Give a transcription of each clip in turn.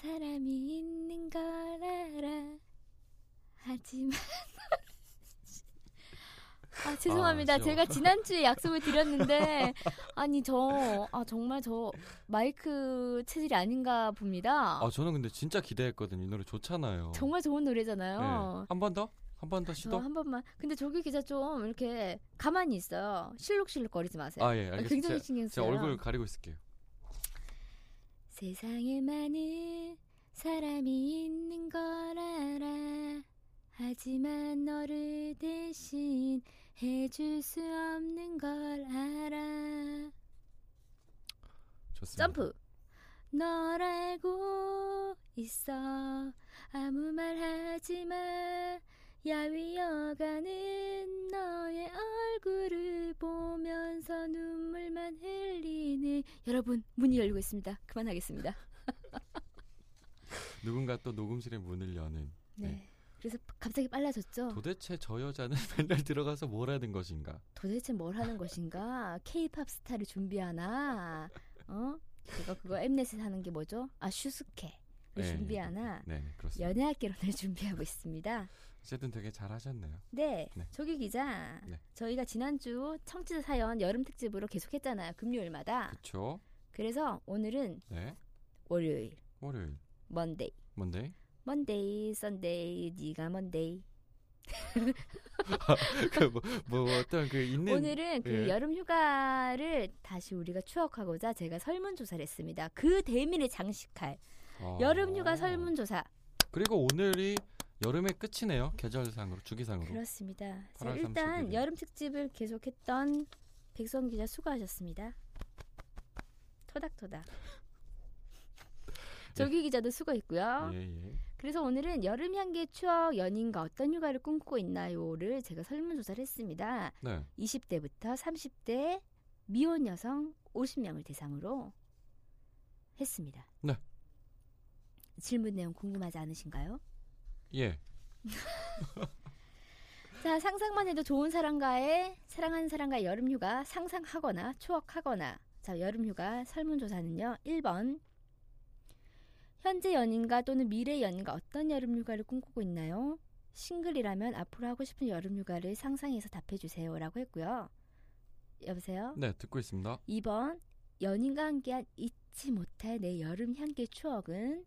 사람이 있는 걸 알아. 하지만 아 죄송합니다. 아. 제가 지난주에 약속을 드렸는데 아니 저 아 정말 저 마이크 체질이 아닌가 봅니다. 아 저는 근데 진짜 기대했거든요. 이 노래 좋잖아요. 정말 좋은 노래잖아요. 한번 더? 한 번더저 시도? 한 번만. 근데 조규 기자 좀 이렇게 가만히 있어요. 실룩실룩 거리지 마세요. 아 예, 알겠습니다. 굉장히 제- 신경 제 써요. 얼굴 가리고 있을게요. 세상에 많은 사람이 있는 걸 알아. 하지만 너를 대신 해줄 수 없는 걸 알아. 좋습니다. 점프. 널 알고 있어. 아무 말 하지 마. 야위어가는 너의 얼굴을 보면서 눈물만 흘리는 여러분 문이 열리고 있습니다. 그만하겠습니다. 누군가 또 녹음실에 문을 여는. 네. 네. 그래서 갑자기 빨라졌죠. 도대체 저 여자는 맨날 들어가서 뭘 하는 것인가? 도대체 뭘 하는 것인가? K-팝 스타를 준비하나? 어? 그거 그거 엠넷에 사는 게 뭐죠? 아 슈스케를 네, 준비하나? 네, 그렇습니다. 연애학 결혼을 준비하고 있습니다. 어쨌든 되게 잘하셨네요. 네, 네. 조기 기자. 네. 저희가 지난주 청취자 사연 여름 특집으로 계속했잖아요. 금요일마다. 그렇죠? 그래서 오늘은 네. 월요일, 월요일. Monday, 뭔데? Monday, Sunday, 네가 뭔데이. 그뭐 뭐 어떤 그 있는 오늘은 그 예. 여름 휴가를 다시 우리가 추억하고자 제가 설문 조사를 했습니다. 그 대미를 장식할 어. 여름 휴가 설문조사. 그리고 오늘이 여름의 끝이네요. 계절상으로 주기상으로. 그렇습니다. 자, 8월 일단 31일. 여름 특집을 계속했던 백성 기자 수고하셨습니다. 토닥토닥. 조기 기자도 수고했고요. 예, 예. 그래서 오늘은 여름 향기 추억 연인과 어떤 휴가를 꿈꾸고 있나요를 제가 설문조사를 했습니다. 네. 20대부터 30대 미혼 여성 50명을 대상으로 했습니다. 네. 질문 내용 궁금하지 않으신가요? 예. 자, 상상만 해도 좋은 사람과의 사랑하는 사람과의 여름 휴가 상상하거나 추억하거나 자, 여름 휴가 설문조사는요. 1번 현재 연인과 또는 미래 연인과 어떤 여름 휴가를 꿈꾸고 있나요? 싱글이라면 앞으로 하고 싶은 여름 휴가를 상상해서 답해 주세요 라고 했고요. 여보세요? 네, 듣고 있습니다. 2번 연인과 함께한 잊지 못할 내 여름 향기 추억은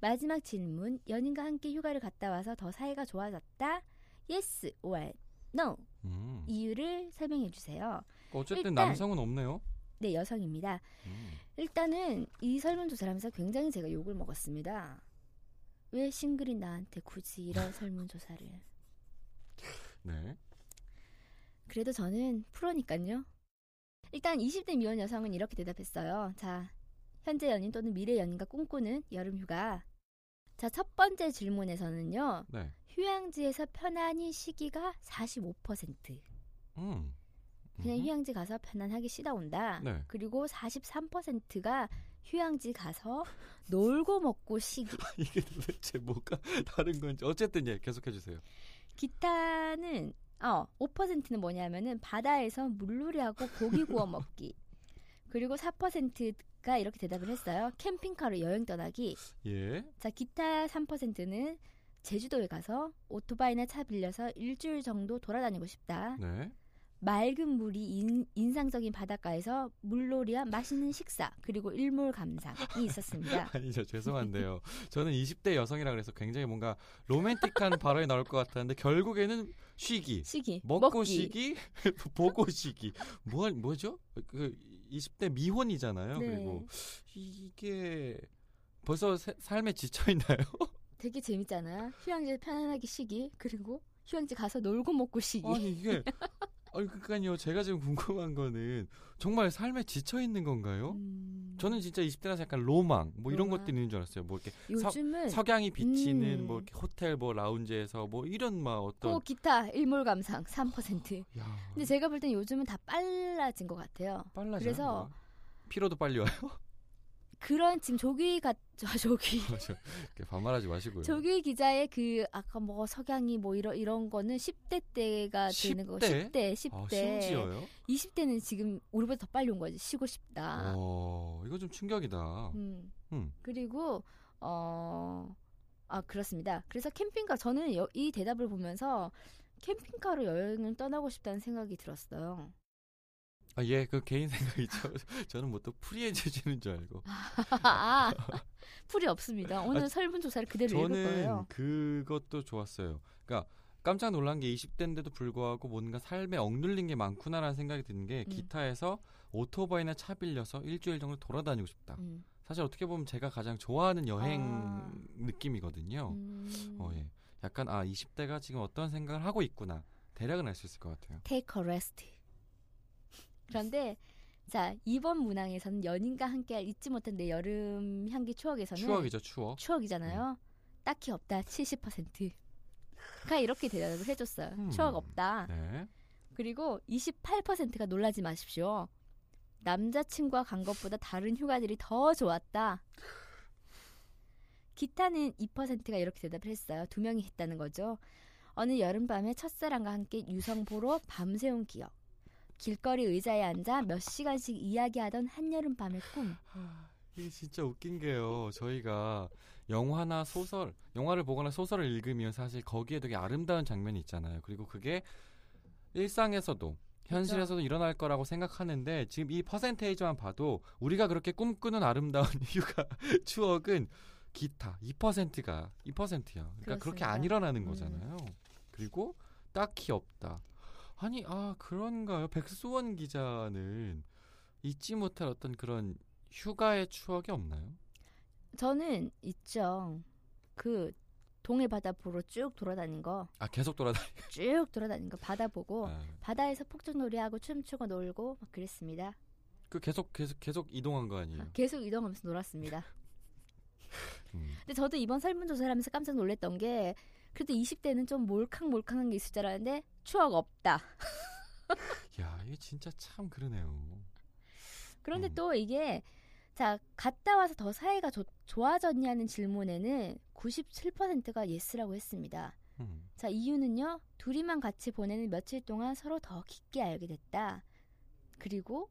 마지막 질문 연인과 함께 휴가를 갔다 와서 더 사이가 좋아졌다 yes or no 음. 이유를 설명해 주세요 어쨌든 일단- 남성은 없네요. 네 여성입니다 음. 일단은 이 설문조사를 하면서 굉장히 제가 욕을 먹었습니다 왜 싱글인 나한테 굳이 이런 설문조사를 네. 그래도 저는 프로니까요. 일단 20대 미혼 여성은 이렇게 대답했어요. 자, 현재 연인 또는 미래 연인과 꿈꾸는 여름 휴가. 자, 첫 번째 질문에서는요. 네. 휴양지에서 편안히 쉬기가 45%. 음. 그냥 음. 휴양지 가서 편안하게 쉬다 온다. 네. 그리고 43%가 휴양지 가서 놀고 먹고 쉬기. 이게 도대체 뭐가 다른 건지 어쨌든 예, 계속해 주세요. 기타는 어 5%는 뭐냐면은 바다에서 물놀이하고 고기 구워 먹기. 그리고 4% 가 이렇게 대답을 했어요. 캠핑카로 여행 떠나기. 예. 자, 기타 3%는 제주도에 가서 오토바이나 차 빌려서 일주일 정도 돌아다니고 싶다. 네. 맑은 물이 인, 인상적인 바닷가에서 물놀이와 맛있는 식사 그리고 일몰 감상이 있었습니다. 아니죠. 죄송한데요. 저는 20대 여성이라 그래서 굉장히 뭔가 로맨틱한 발언이 나올 것 같았는데 결국에는 쉬기. 쉬기, 먹고 먹기. 쉬기, 보고 쉬기. 뭐 뭐죠? 그 20대 미혼이잖아요. 네. 그리고 이게 벌써 세- 삶에 지쳐 있나요? 되게 재밌잖아요. 휴양지에 편안하게 쉬기 그리고 휴양지 가서 놀고 먹고 쉬기. 아니 이게 아니 그러니까요. 제가 지금 궁금한 거는 정말 삶에 지쳐 있는 건가요? 음, 저는 진짜 20대라서 약간 로망 뭐 이런 로망. 것들이 있는 줄 알았어요. 뭐 이렇게 요즘은 석양이 비치는 음. 뭐 이렇게 호텔 뭐 라운지에서 뭐 이런 막 어떤 고 기타 일몰 감상 3%. 야, 근데 제가 볼 땐 요즘은 다 빨라진 것 같아요. 빨라져. 그래서 피로도 빨리 와요. 그런 지금 조기 같 조기 반말하지 마시고요. 조기 기자의 그 아까 뭐 석양이 뭐 이런 이런 거는 10대 때가 되는 거 10대? 10대 10대 아, 심지어요? 20대는 지금 우리보다 더 빨리 온 거지 쉬고 싶다. 어, 이거 좀 충격이다. 음. 음. 그리고 어. 아 그렇습니다. 그래서 캠핑카 저는 여- 이 대답을 보면서 캠핑카로 여행을 떠나고 싶다는 생각이 들었어요. 아, 예, 그 개인 생각이죠. 저는 뭐 또 프리해져 주는 줄 알고. 아, 풀이 없습니다. 오늘 아, 설문 조사를 그대로 읽을 저는 거예요. 그것도 좋았어요. 그러니까 깜짝 놀란 게 20대인데도 불구하고 뭔가 삶에 억눌린 게 많구나라는 생각이 드는 게 음. 기타에서 오토바이나 차 빌려서 일주일 정도 돌아다니고 싶다. 음. 사실 어떻게 보면 제가 가장 좋아하는 여행 아. 느낌이거든요. 음. 어, 예. 약간 아 20대가 지금 어떤 생각을 하고 있구나. 대략은 알 수 있을 것 같아요. Take a rest. 그런데 자 이번 문항에서는 연인과 함께할 잊지 못한 내 여름 향기 추억에서는 추억이죠, 추억. 추억이잖아요. 딱히 없다 70%가 이렇게 대답을 해줬어요. 음. 추억 없다. 네. 그리고 28%가 놀라지 마십시오. 남자친구와 간 것보다 다른 휴가들이 더 좋았다. 기타는 2%가 이렇게 대답을 했어요. 두 명이 했다는 거죠. 어느 여름밤에 첫사랑과 함께 유성 보러 밤새운 기억. 길거리 의자에 앉아 몇 시간씩 이야기하던 한여름 밤의 꿈. 하, 이게 진짜 웃긴 게요. 저희가 영화나 소설, 영화를 보거나 소설을 읽으면 사실 거기에 되게 아름다운 장면이 있잖아요. 그리고 그게 일상에서도 현실에서도 일어날 거라고 생각하는데 지금 이 퍼센테이지만 봐도 우리가 그렇게 꿈꾸는 아름다운 휴가 추억은 기타 2%가 2%야. 그러니까 그렇게 안 그렇습니다. 일어나는 음. 거잖아요. 그리고 딱히 없다. 아니 아 그런가요? 백수원 기자는 잊지 못할 어떤 그런 휴가의 추억이 없나요? 저는 있죠. 그 동해 바다 보러 쭉 돌아다닌 거, 아 계속 돌아다니. 쭉 돌아다닌 거 바다 보고 아, 바다에서 폭죽놀이하고 춤추고 놀고 막 그랬습니다. 그 계속 계속 계속 이동한 거 아니에요? 계속 이동하면서 놀았습니다. 음. 근데 저도 이번 설문조사를 하면서 깜짝 놀랐던 게 그래도 20대는 좀 몰캉몰캉한 게 있을 줄 알았는데 추억 없다. 야 이게 진짜 참 그러네요. 그런데 음. 또 이게 자 갔다 와서 더 사이가 좋- 좋아졌냐는 질문에는 97%가 yes라고 했습니다. 음. 자 이유는요 둘이만 같이 보내는 며칠 동안 서로 더 깊게 알게 됐다. 그리고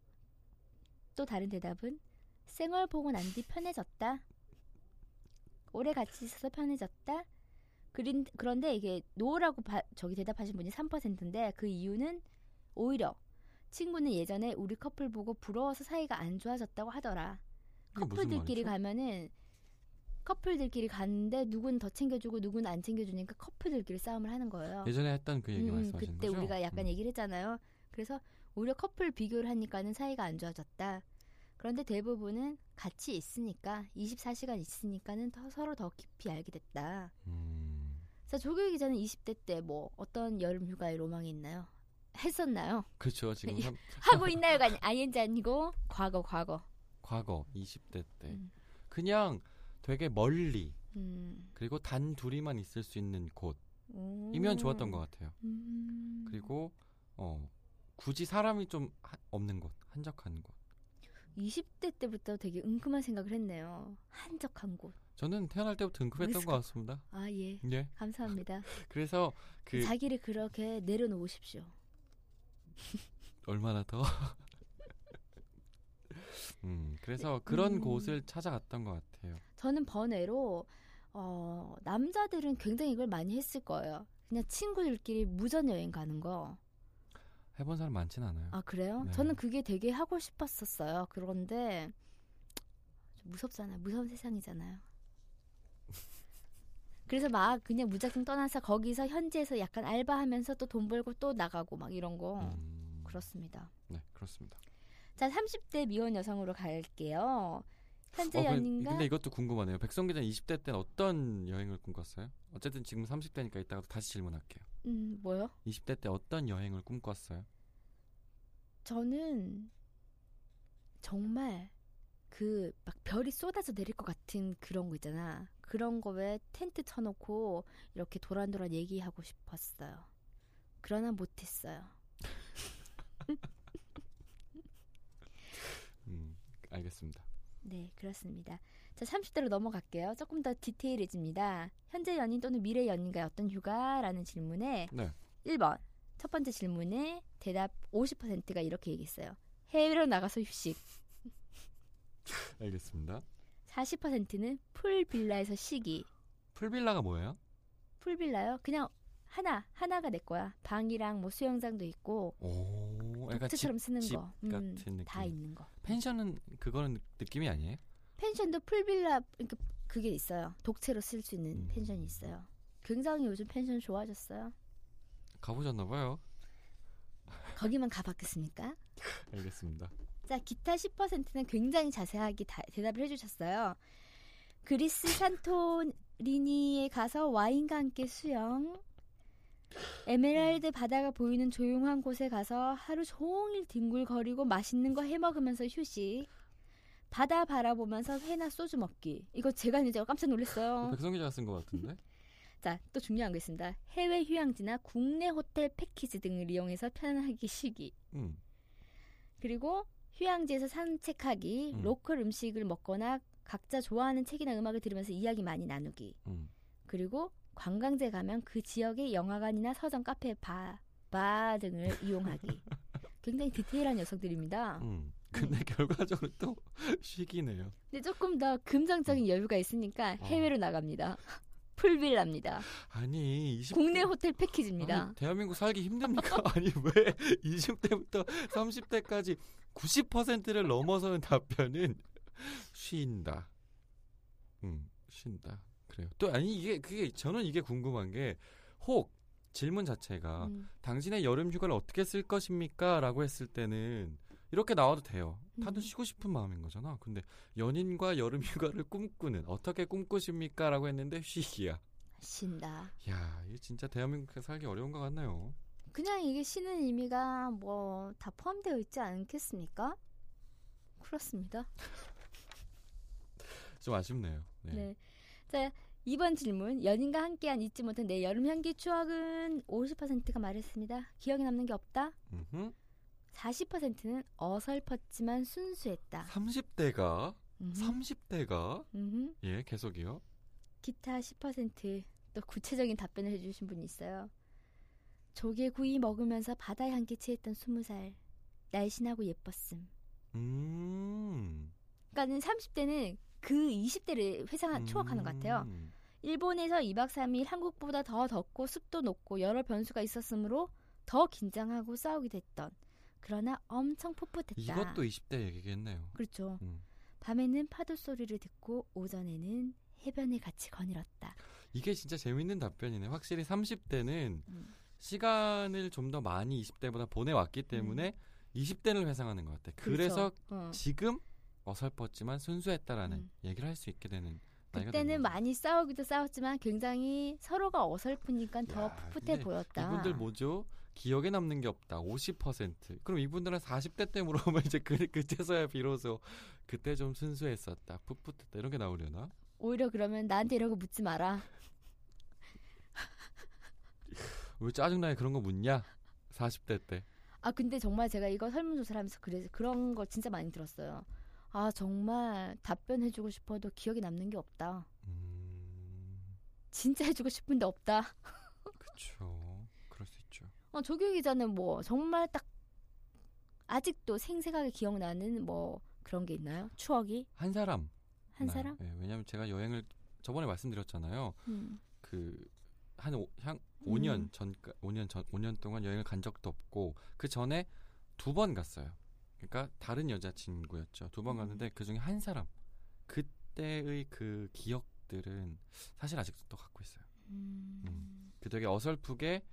또 다른 대답은 생얼 보고 난 뒤 편해졌다. 오래 같이 있어서 편해졌다. 그린, 그런데 이게 no라고 바- 저기 대답하신 분이 3%인데 그 이유는 오히려 친구는 예전에 우리 커플 보고 부러워서 사이가 안 좋아졌다고 하더라. 커플들끼리? 가면은 커플들끼리 갔는데 누군 더 챙겨주고 누군 안 챙겨주니까 커플들끼리 싸움을 하는 거예요. 예전에 했던 그 얘기 음, 말씀하시는 그때 거죠? 우리가 약간 음. 얘기를 했잖아요. 그래서 오히려 커플 비교를 하니까는 사이가 안 좋아졌다. 그런데 대부분은 같이 있으니까 24시간 있으니까는 더 서로 더 깊이 알게 됐다. 음. 자 조규 기자는 20대 때 뭐 어떤 여름 휴가의 로망이 있나요? 했었나요? 그렇죠. 지금 삼- 하고 있나요가 아니 ING 아니고 과거 과거. 과거 20대 때 음. 그냥 되게 멀리 음. 그리고 단 둘이만 있을 수 있는 오. 곳이면 좋았던 것 같아요. 음. 그리고 어 굳이 사람이 좀 하- 없는 곳, 한적한 곳. 20대 때부터 되게 은큼한 생각을 했네요. 한적한 곳. 저는 태어날 때부터 그랬을 것 같습니다. 아 예. 예. 감사합니다. 그래서 그 자기를 그렇게 내려놓으십시오. 얼마나 더 음, 그래서 그런 음. 곳을 찾아갔던 것 같아요. 저는 번외로 어, 남자들은 굉장히 이걸 많이 했을 거예요. 그냥 친구들끼리 무전 여행 가는 거. 해본 사람 많진 않아요. 아 그래요? 네. 저는 그게 되게 하고 싶었었어요. 그런데 좀 무섭잖아요. 무서운 세상이잖아요. 그래서 막 그냥 무작정 떠나서 거기서 현지에서 약간 알바하면서 또 돈 벌고 또 나가고 막 이런 거 음, 그렇습니다. 네, 그렇습니다. 자, 30대 미혼 여성으로 갈게요. 현재 어, 그- 연인과 근데 이것도 궁금하네요. 백성 기자 20대 때는 어떤 여행을 꿈꿨어요? 어쨌든 지금 30대니까 이따가 다시 질문할게요. 음, 뭐요? 20대 때 어떤 여행을 꿈꿨어요? 저는 정말 그 막 별이 쏟아져 내릴 것 같은 그런 거 있잖아. 그런 거에 텐트 쳐놓고 이렇게 도란도란 얘기하고 싶었어요. 그러나 못했어요. 음, 알겠습니다. 네, 그렇습니다. 자, 30대로 넘어갈게요. 조금 더 디테일해집니다. 현재 연인 또는 미래 연인과의 어떤 휴가라는 질문에 네. 1번 첫 번째 질문에 대답 50%가 이렇게 얘기했어요. 해외로 나가서 휴식. 알겠습니다. 40%는 풀빌라에서 쉬기. 풀빌라가 뭐예요? 풀빌라요? 그냥 하나 하나가 내 거야. 방이랑 뭐 수영장도 있고 오, 독채처럼 쓰는 집 거. 음, 같은 느낌. 다 있는 거. 펜션은 그거는 느- 느낌이 아니에요? 펜션도 풀빌라 그러니까 그게 있어요. 독채로 쓸 수 있는 음. 펜션이 있어요. 굉장히 요즘 펜션 좋아졌어요. 가보셨나 봐요. 거기만 가봤겠습니까? 알겠습니다. 자, 기타 10%는 굉장히 자세하게 다- 대답을 해주셨어요. 그리스 산토리니에 가서 와인과 함께 수영. 에메랄드 바다가 보이는 조용한 곳에 가서 하루 종일 뒹굴거리고 맛있는 거 해먹으면서 휴식. 바다 바라보면서 회나 소주 먹기. 이거 제가 이제 깜짝 놀랐어요. 백성 기자가 쓴 것 같은데? 자, 또 중요한 거 있습니다. 해외 휴양지나 국내 호텔 패키지 등을 이용해서 편하게 쉬기. 음. 그리고 휴양지에서 산책하기, 음. 로컬 음식을 먹거나 각자 좋아하는 책이나 음악을 들으면서 이야기 많이 나누기. 음. 그리고 관광지에 가면 그 지역의 영화관이나 서점, 카페, 바, 바 등을 이용하기. 굉장히 디테일한 녀석들입니다. 음. 근데 결과적으로 또 쉬기네요. 근데 조금 더 금전적인 여유가 있으니까 어. 해외로 나갑니다. 풀빌라입니다. 아니 20 국내 호텔 패키지입니다. 아니, 대한민국 살기 힘듭니까? 아니 왜 20대부터 30대까지 90%를 넘어서는 답변은 쉰다. 음, 쉰다. 그래요. 또 아니 이게 그게 저는 이게 궁금한 게 혹 질문 자체가 음, 당신의 여름 휴가를 어떻게 쓸 것입니까?라고 했을 때는 이렇게 나와도 돼요. 다들 음. 쉬고 싶은 마음인 거잖아. 근데 연인과 여름 휴가를 꿈꾸는 어떻게 꿈꾸십니까?라고 했는데 쉬기야. 쉰다. 야, 이게 진짜 대한민국에 살기 어려운 것 같네요. 그냥 이게 쉬는 의미가 뭐 다 포함되어 있지 않겠습니까? 그렇습니다. 좀 아쉽네요. 네. 네. 자, 이번 질문. 연인과 함께한 잊지 못한 내 여름 향기 추억은 50%가 말했습니다. 기억에 남는 게 없다. 음흠. 40%는 어설펐지만 순수했다. 30대가 음흠. 30대가 음흠. 예, 계속이요. 기타 10%또 구체적인 답변을 해 주신 분이 있어요. 조개구이 먹으면서 바다의 향기 취했던 20살. 날씬하고 예뻤음. 음. 그러니까는 30대는 그 20대를 회상 추억하는 것 같아요. 음. 일본에서 2박 3일 한국보다 더 덥고 습도 높고 여러 변수가 있었으므로 더 긴장하고 싸우게 됐던 그러나 엄청 풋풋했다. 이것도 20대 얘기겠네요. 그렇죠. 음. 밤에는 파도 소리를 듣고 오전에는 해변에 같이 거닐었다. 이게 진짜 재밌는 답변이네. 확실히 30대는 음. 시간을 좀 더 많이 20대보다 보내왔기 때문에 20대를 회상하는 것 같아. 그래서 그렇죠. 어. 지금 어설펐지만 순수했다라는 음. 얘기를 할 수 있게 되는 그때는. 많이 싸우기도 싸웠지만 굉장히 서로가 어설프니까 더 야, 풋풋해 보였다. 이분들 뭐죠? 기억에 남는 게 없다. 50%. 그럼 이분들은 40대 때 물어보면 이제 그, 그때서야 비로소 그때 좀 순수했었다. 풋풋했다. 이런 게 나오려나? 오히려 그러면 나한테 이러고 묻지 마라. 왜 짜증나게 그런 거 묻냐? 40대 때. 아 근데 정말 제가 이거 설문조사를 하면서 그래서 그런 걸 진짜 많이 들었어요. 아 정말 답변해주고 싶어도 기억에 남는 게 없다. 음, 진짜 해주고 싶은데 없다. 그쵸. 어, 조교 기자는 뭐 정말 딱 아직도 생생하게 기억나는 뭐 그런 게 있나요? 추억이 한 사람. 한 나요. 사람? 네, 왜냐면 제가 여행을 저번에 말씀드렸잖아요. 음. 그한 한 5년 음. 전 5년 전 5년 동안 여행을 간 적도 없고 그 전에 두 번 갔어요. 그러니까 다른 여자친구였죠. 두번 음. 갔는데 그 중에 한 사람 그때의 그 기억들은 사실 아직도 또 갖고 있어요. 음. 음. 그 되게 어설프게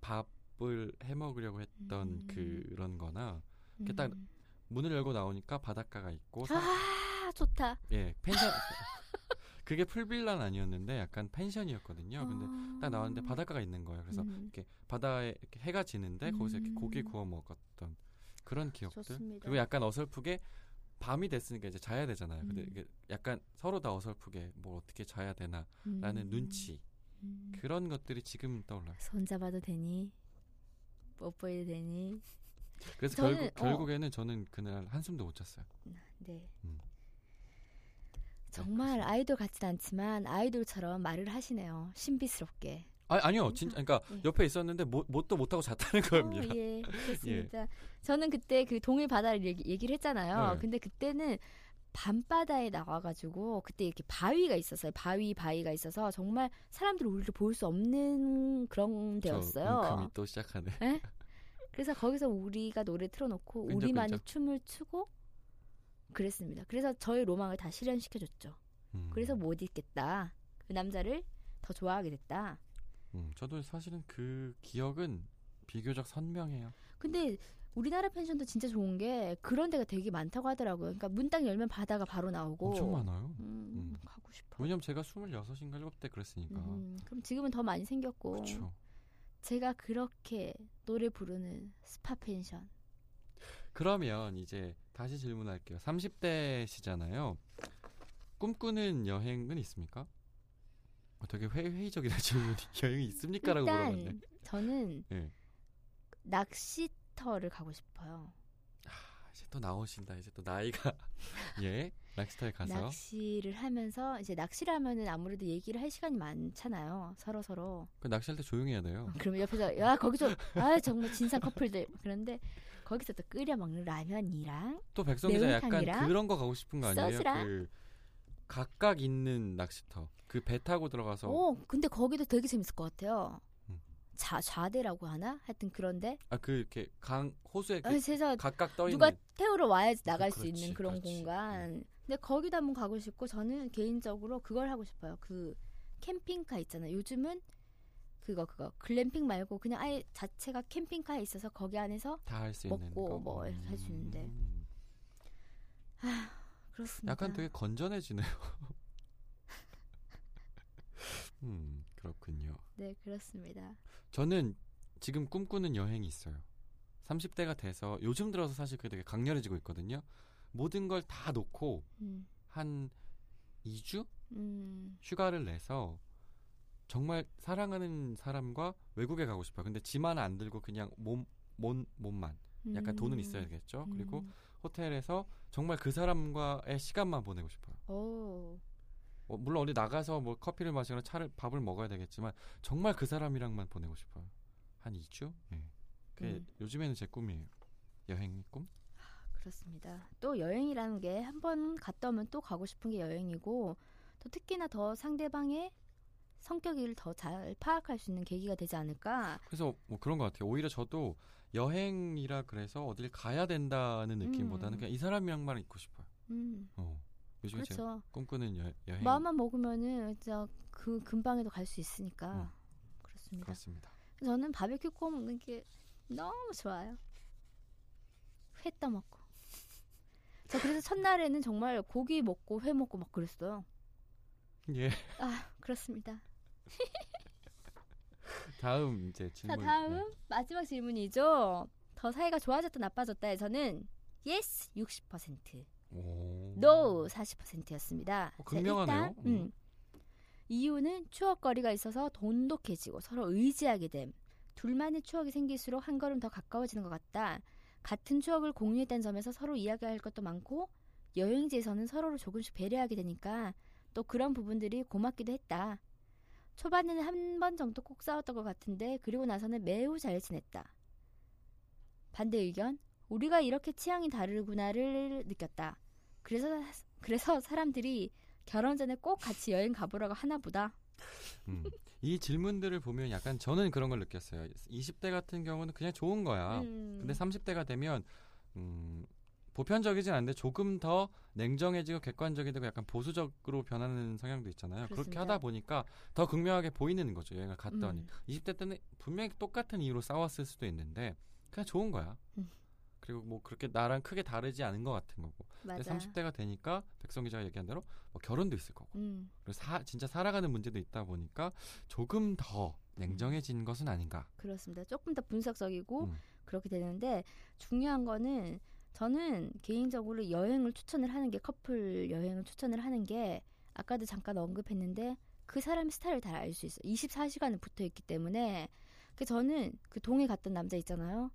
밥을 해 먹으려고 했던 음. 그런 거나 이렇게 딱 음. 문을 열고 나오니까 바닷가가 있고 사- 아 좋다. 예, 펜션 그게 풀빌라는 아니었는데 약간 펜션이었거든요. 근데 딱 나왔는데 바닷가가 있는 거예요. 그래서 음. 이렇게 바다에 이렇게 해가 지는데 거기서 이렇게 음. 고기 구워 먹었던 그런 기억들. 좋습니다. 그리고 약간 어설프게 밤이 됐으니까 이제 자야 되잖아요. 근데 음. 이게 약간 서로 다 어설프게 뭘 어떻게 자야 되나라는 음. 눈치 음. 그런 것들이 지금 떠올라요. 손잡아도 되니 뽀뽀해도 되니 그래서 저는, 결국 어. 결국에는 저는 그날 한숨도 못 잤어요. 네. 음. 정말 아이돌 같진 않지만 아이돌처럼 말을 하시네요. 신비스럽게. 아 아니요, 진짜 그러니까 예. 옆에 있었는데 못 못도 못 하고 잤다는 겁니다. 어, 예, 그렇습니다. 저는 그때 그 동해 바다를 얘기, 얘기 를 했잖아요. 네. 근데 그때는 밤바다에 나와가지고 그때 이렇게 바위가 있었어요. 바위 바위가 있어서 정말 사람들이 우리를 볼 수 없는 그런 저 데였어요. 은금이 또 시작하네. 예? 그래서 거기서 우리가 노래 틀어놓고 우리만의. 춤을 추고 그랬습니다. 그래서 저의 로망을 다 실현시켜줬죠. 음. 그래서 못 잊겠다. 그 남자를 더 좋아하게 됐다. 음, 저도 사실은 그 기억은 비교적 선명해요. 근데 우리나라 펜션도 진짜 좋은 게 그런 데가 되게 많다고 하더라고요. 그러니까 문딱 열면 바다가 바로 나오고. 엄청 많아요. 음, 음. 가고 싶어. 왜냐면 제가 26인가 7때 그랬으니까. 음, 그럼 지금은 더 많이 생겼고. 그렇죠. 제가 그렇게 노래 부르는 스파 펜션. 그러면 이제 다시 질문할게요. 30대시잖아요. 꿈꾸는 여행은 있습니까? 어, 되게 회, 회의적이다 질문이 여행이 있습니까라고 물어봤네. 저는 예. 낚시 터를 가고 싶어요. 아, 이제 또 나오신다. 이제 또 나이가 예 락스타에 가서 낚시를 하면서 이제 낚시를 하면은 아무래도 얘기를 할 시간이 많잖아요. 서로 서로. 그 낚시할 때 조용히 해야 돼요. 그러면 옆에서 야 거기서 아 정말 진상 커플들 그런데 거기서 또 끓여 먹는 라면이랑 또 백성 기자 약간 그런 거 가고 싶은 거 아니에요? 소스랑? 그 각각 있는 낚시터. 그 배 타고 들어가서 오 근데 거기도 되게 재밌을 것 같아요. 음. 자 좌대라고 하나? 하여튼 그런데 아 그 이렇게 강 호수에 그 그래서 각각 떠 있는 누가 태우러 와야지 나갈 수 그렇지, 있는 그런 그렇지. 공간. 근데 거기도 한번 가고 싶고 저는 개인적으로 그걸 하고 싶어요. 그 캠핑카 있잖아요. 요즘은 그거 그거 글램핑 말고 그냥 아예 자체가 캠핑카에 있어서 거기 안에서 수 먹고 거. 뭐 있는데. 음. 그렇습니다. 약간 되게 건전해지네요. 음, 그렇군요. 네 그렇습니다. 저는 지금 꿈꾸는 여행이 있어요. 30대가 돼서 요즘 들어서 사실 그게 되게 강렬해지고 있거든요. 모든 걸 다 놓고 음, 한 2주 음, 휴가를 내서 정말 사랑하는 사람과 외국에 가고 싶어요. 근데 짐 하나 안 들고 그냥 몸, 몸, 몸만. 약간 음, 돈은 있어야겠죠. 그리고 음. 호텔에서 정말 그 사람과의 시간만 보내고 싶어요. 오, 어, 물론 어디 나가서 뭐 커피를 마시거나 차를 밥을 먹어야 되겠지만 정말 그 사람이랑만 보내고 싶어요. 한 2주? 예. 그게 음. 요즘에는 제 꿈이에요. 여행 꿈? 그렇습니다. 또 여행이라는 게 한 번 갔다 오면 또 가고 싶은 게 여행이고 또 특히나 더 상대방의 성격을 더 잘 파악할 수 있는 계기가 되지 않을까. 그래서 뭐 그런 것 같아요. 오히려 저도 여행이라 그래서 어딜 가야 된다는 느낌보다는 음. 그냥 이 사람이랑만 있고 싶어요. 음, 어. 요즘에 그렇죠. 꿈꾸는 여, 여행 마음만 먹으면은 진짜 그 근방에도 갈 수 있으니까 음. 그렇습니다. 그렇습니다. 저는 바베큐 구워 먹는 게 너무 좋아요. 회 떠먹고. 저 그래서 첫날에는 정말 고기 먹고 회 먹고 막 그랬어요. 예. 아 그렇습니다. 다음 이제 질문. 자 다음 마지막 질문이죠. 더 사이가 좋아졌다 나빠졌다에서는 yes 60%, 네. 오. no 40%였습니다. 어, 극명하네요. 일단, 음, 이유는 추억거리가 있어서 돈독해지고 서로 의지하게 됨. 둘만의 추억이 생길수록 한 걸음 더 가까워지는 것 같다. 같은 추억을 공유했다는 점에서 서로 이야기할 것도 많고 여행지에서는 서로를 조금씩 배려하게 되니까 또 그런 부분들이 고맙기도 했다. 초반에는 한 번 정도 꼭 싸웠던 것 같은데 그리고 나서는 매우 잘 지냈다. 반대 의견? 우리가 이렇게 취향이 다르구나를 느꼈다. 그래서 그래서 사람들이 결혼 전에 꼭 같이 여행 가보라고 하나 보다. 음. 이 질문들을 보면 약간 저는 그런 걸 느꼈어요. 20대 같은 경우는 그냥 좋은 거야. 음. 근데 30대가 되면 음, 보편적이진 않은데 조금 더 냉정해지고 객관적이 되고 약간 보수적으로 변하는 성향도 있잖아요. 그렇게 그렇습니다. 하다 보니까 더 극명하게 보이는 거죠. 여행을 갔더니. 음. 20대 때는 분명히 똑같은 이유로 싸웠을 수도 있는데 그냥 좋은 거야. 음. 그리고 뭐 그렇게 나랑 크게 다르지 않은 것 같은 거고. 근데 맞아. 30대가 되니까 백성 기자가 얘기한 대로 뭐 결혼도 있을 거고. 음. 그리고 사, 진짜 살아가는 문제도 있다 보니까 조금 더 냉정해진 것은 아닌가. 그렇습니다. 조금 더 분석적이고 음. 그렇게 되는데 중요한 거는 저는 개인적으로 여행을 추천을 하는 게 커플 여행을 추천을 하는 게 아까도 잠깐 언급했는데 그 사람 스타일을 다 알 수 있어요. 24시간을 붙어 있기 때문에 그 저는 그 동해 갔던 남자 있잖아요.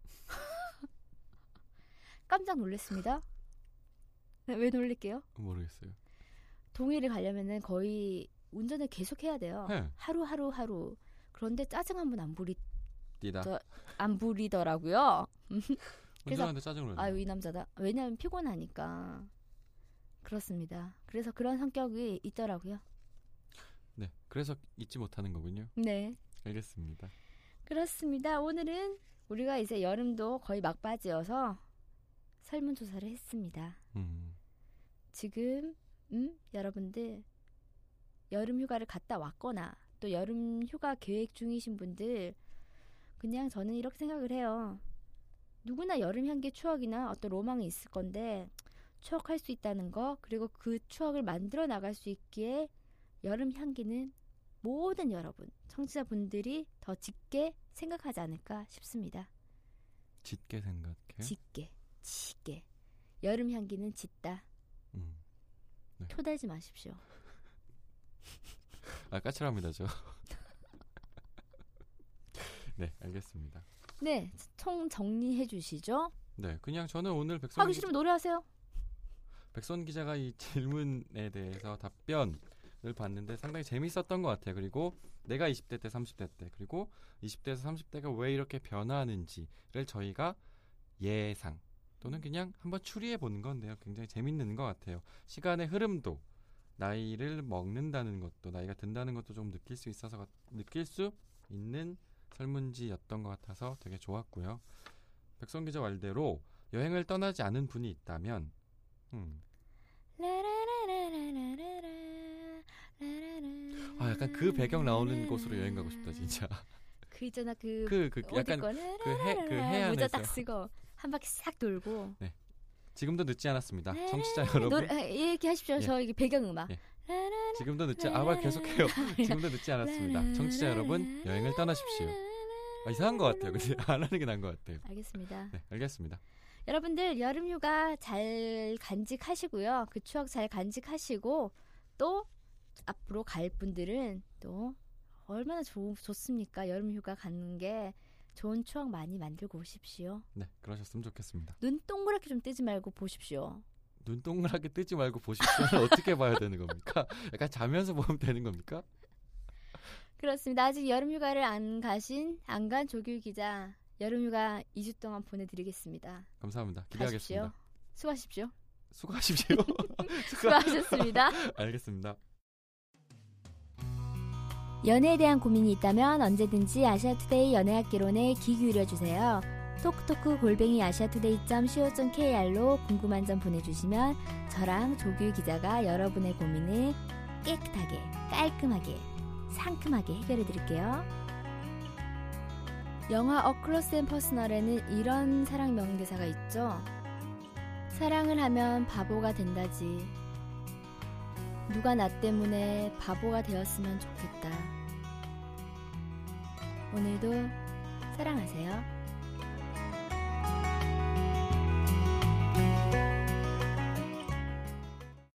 깜짝 놀랐습니다. 네, 왜 놀랄게요? 모르겠어요. 동해를 가려면은 거의 운전을 계속 해야 돼요. 네. 하루 하루 하루. 그런데 짜증 한 번 안 부리. 저- 안 부리더라고요. 그래서- 짜증을. 아유 이 남자다. 왜냐하면 피곤하니까. 그렇습니다. 그래서 그런 성격이 있더라고요. 네. 그래서 잊지 못하는 거군요. 네. 알겠습니다. 그렇습니다. 오늘은 우리가 이제 여름도 거의 막바지여서 설문조사를 했습니다. 음. 지금 음, 여러분들 여름 휴가를 갔다 왔거나 또 여름 휴가 계획 중이신 분들 그냥 저는 이렇게 생각을 해요. 누구나 여름 향기 추억이나 어떤 로망이 있을 건데 추억할 수 있다는 거 그리고 그 추억을 만들어 나갈 수 있기에 여름 향기는 모든 여러분 청취자분들이 더 짙게 생각하지 않을까 싶습니다. 짙게 생각해. 짙게, 짙게. 여름 향기는 짙다. 음. 토달지 마십시오. 아 까칠합니다 저. 네 알겠습니다. 네, 총 정리해 주시죠. 네 그냥 저는 오늘 백선 하기 싫으면 노래하세요. 백선 기자가 이 질문에 대해서 답변을 봤는데 상당히 재밌었던 것 같아요. 그리고 내가 20대 때, 30대 때, 그리고 20대에서 30대가 왜 이렇게 변하는지를 저희가 예상 또는 그냥 한번 추리해 보는 건데요. 굉장히 재밌는 것 같아요. 시간의 흐름도 나이를 먹는다는 것도 나이가 든다는 것도 좀 느낄 수 있어서 느낄 수 있는 설문지였던 것 같아서 되게 좋았고요. 백선 기자 말대로 여행을 떠나지 않은 분이 있다면 음, 아 약간 그 배경 나오는 곳으로 여행 가고 싶다 진짜. 그 있잖아 그, 그그 약간 거그해그 해안에서 모자 딱 쓰고 한 바퀴 싹 돌고 지금도 늦지 않았습니다. 청취자 여러분 노래 아, 얘기하십시오. 예. 저 이게 배경 음악. 예. 지금도 늦지 아 말 계속해요. 지금도 늦지 않았습니다. 청취자 여러분 여행을 떠나십시오. 아, 이상한 것 같아요. 근데 안 하는 게 나은 것 같아요. 알겠습니다. 네 알겠습니다. 여러분들 여름휴가 잘 간직하시고요. 그 추억 잘 간직하시고 또 앞으로 갈 분들은 또 얼마나 좋, 좋습니까? 여름휴가 가는 게 좋은 추억 많이 만들고 오십시오. 네 그러셨으면 좋겠습니다. 눈 동그랗게 좀 뜨지 말고 보십시오. 눈 동그랗게 뜨지 말고 보십시오는 어떻게 봐야 되는 겁니까? 약간 자면서 보면 되는 겁니까? 그렇습니다. 아직 여름휴가를 안 가신 안 간 조규 기자 여름휴가 2주 동안 보내드리겠습니다. 감사합니다. 가십시오. 기대하겠습니다. 수고하십시오. 수고하십시오. 수고하셨습니다. 알겠습니다. 연애에 대한 고민이 있다면 언제든지 아시아투데이 연애학개론에 귀 기울여주세요. 톡톡크 골뱅이 아시아투데이.co.kr로 궁금한 점 보내주시면 저랑 조규 기자가 여러분의 고민을 깨끗하게, 깔끔하게, 상큼하게 해결해드릴게요. 영화 Up Close and Personal에는 이런 사랑 명대사가 있죠. 사랑을 하면 바보가 된다지. 누가 나 때문에 바보가 되었으면 좋겠다. 오늘도 사랑하세요.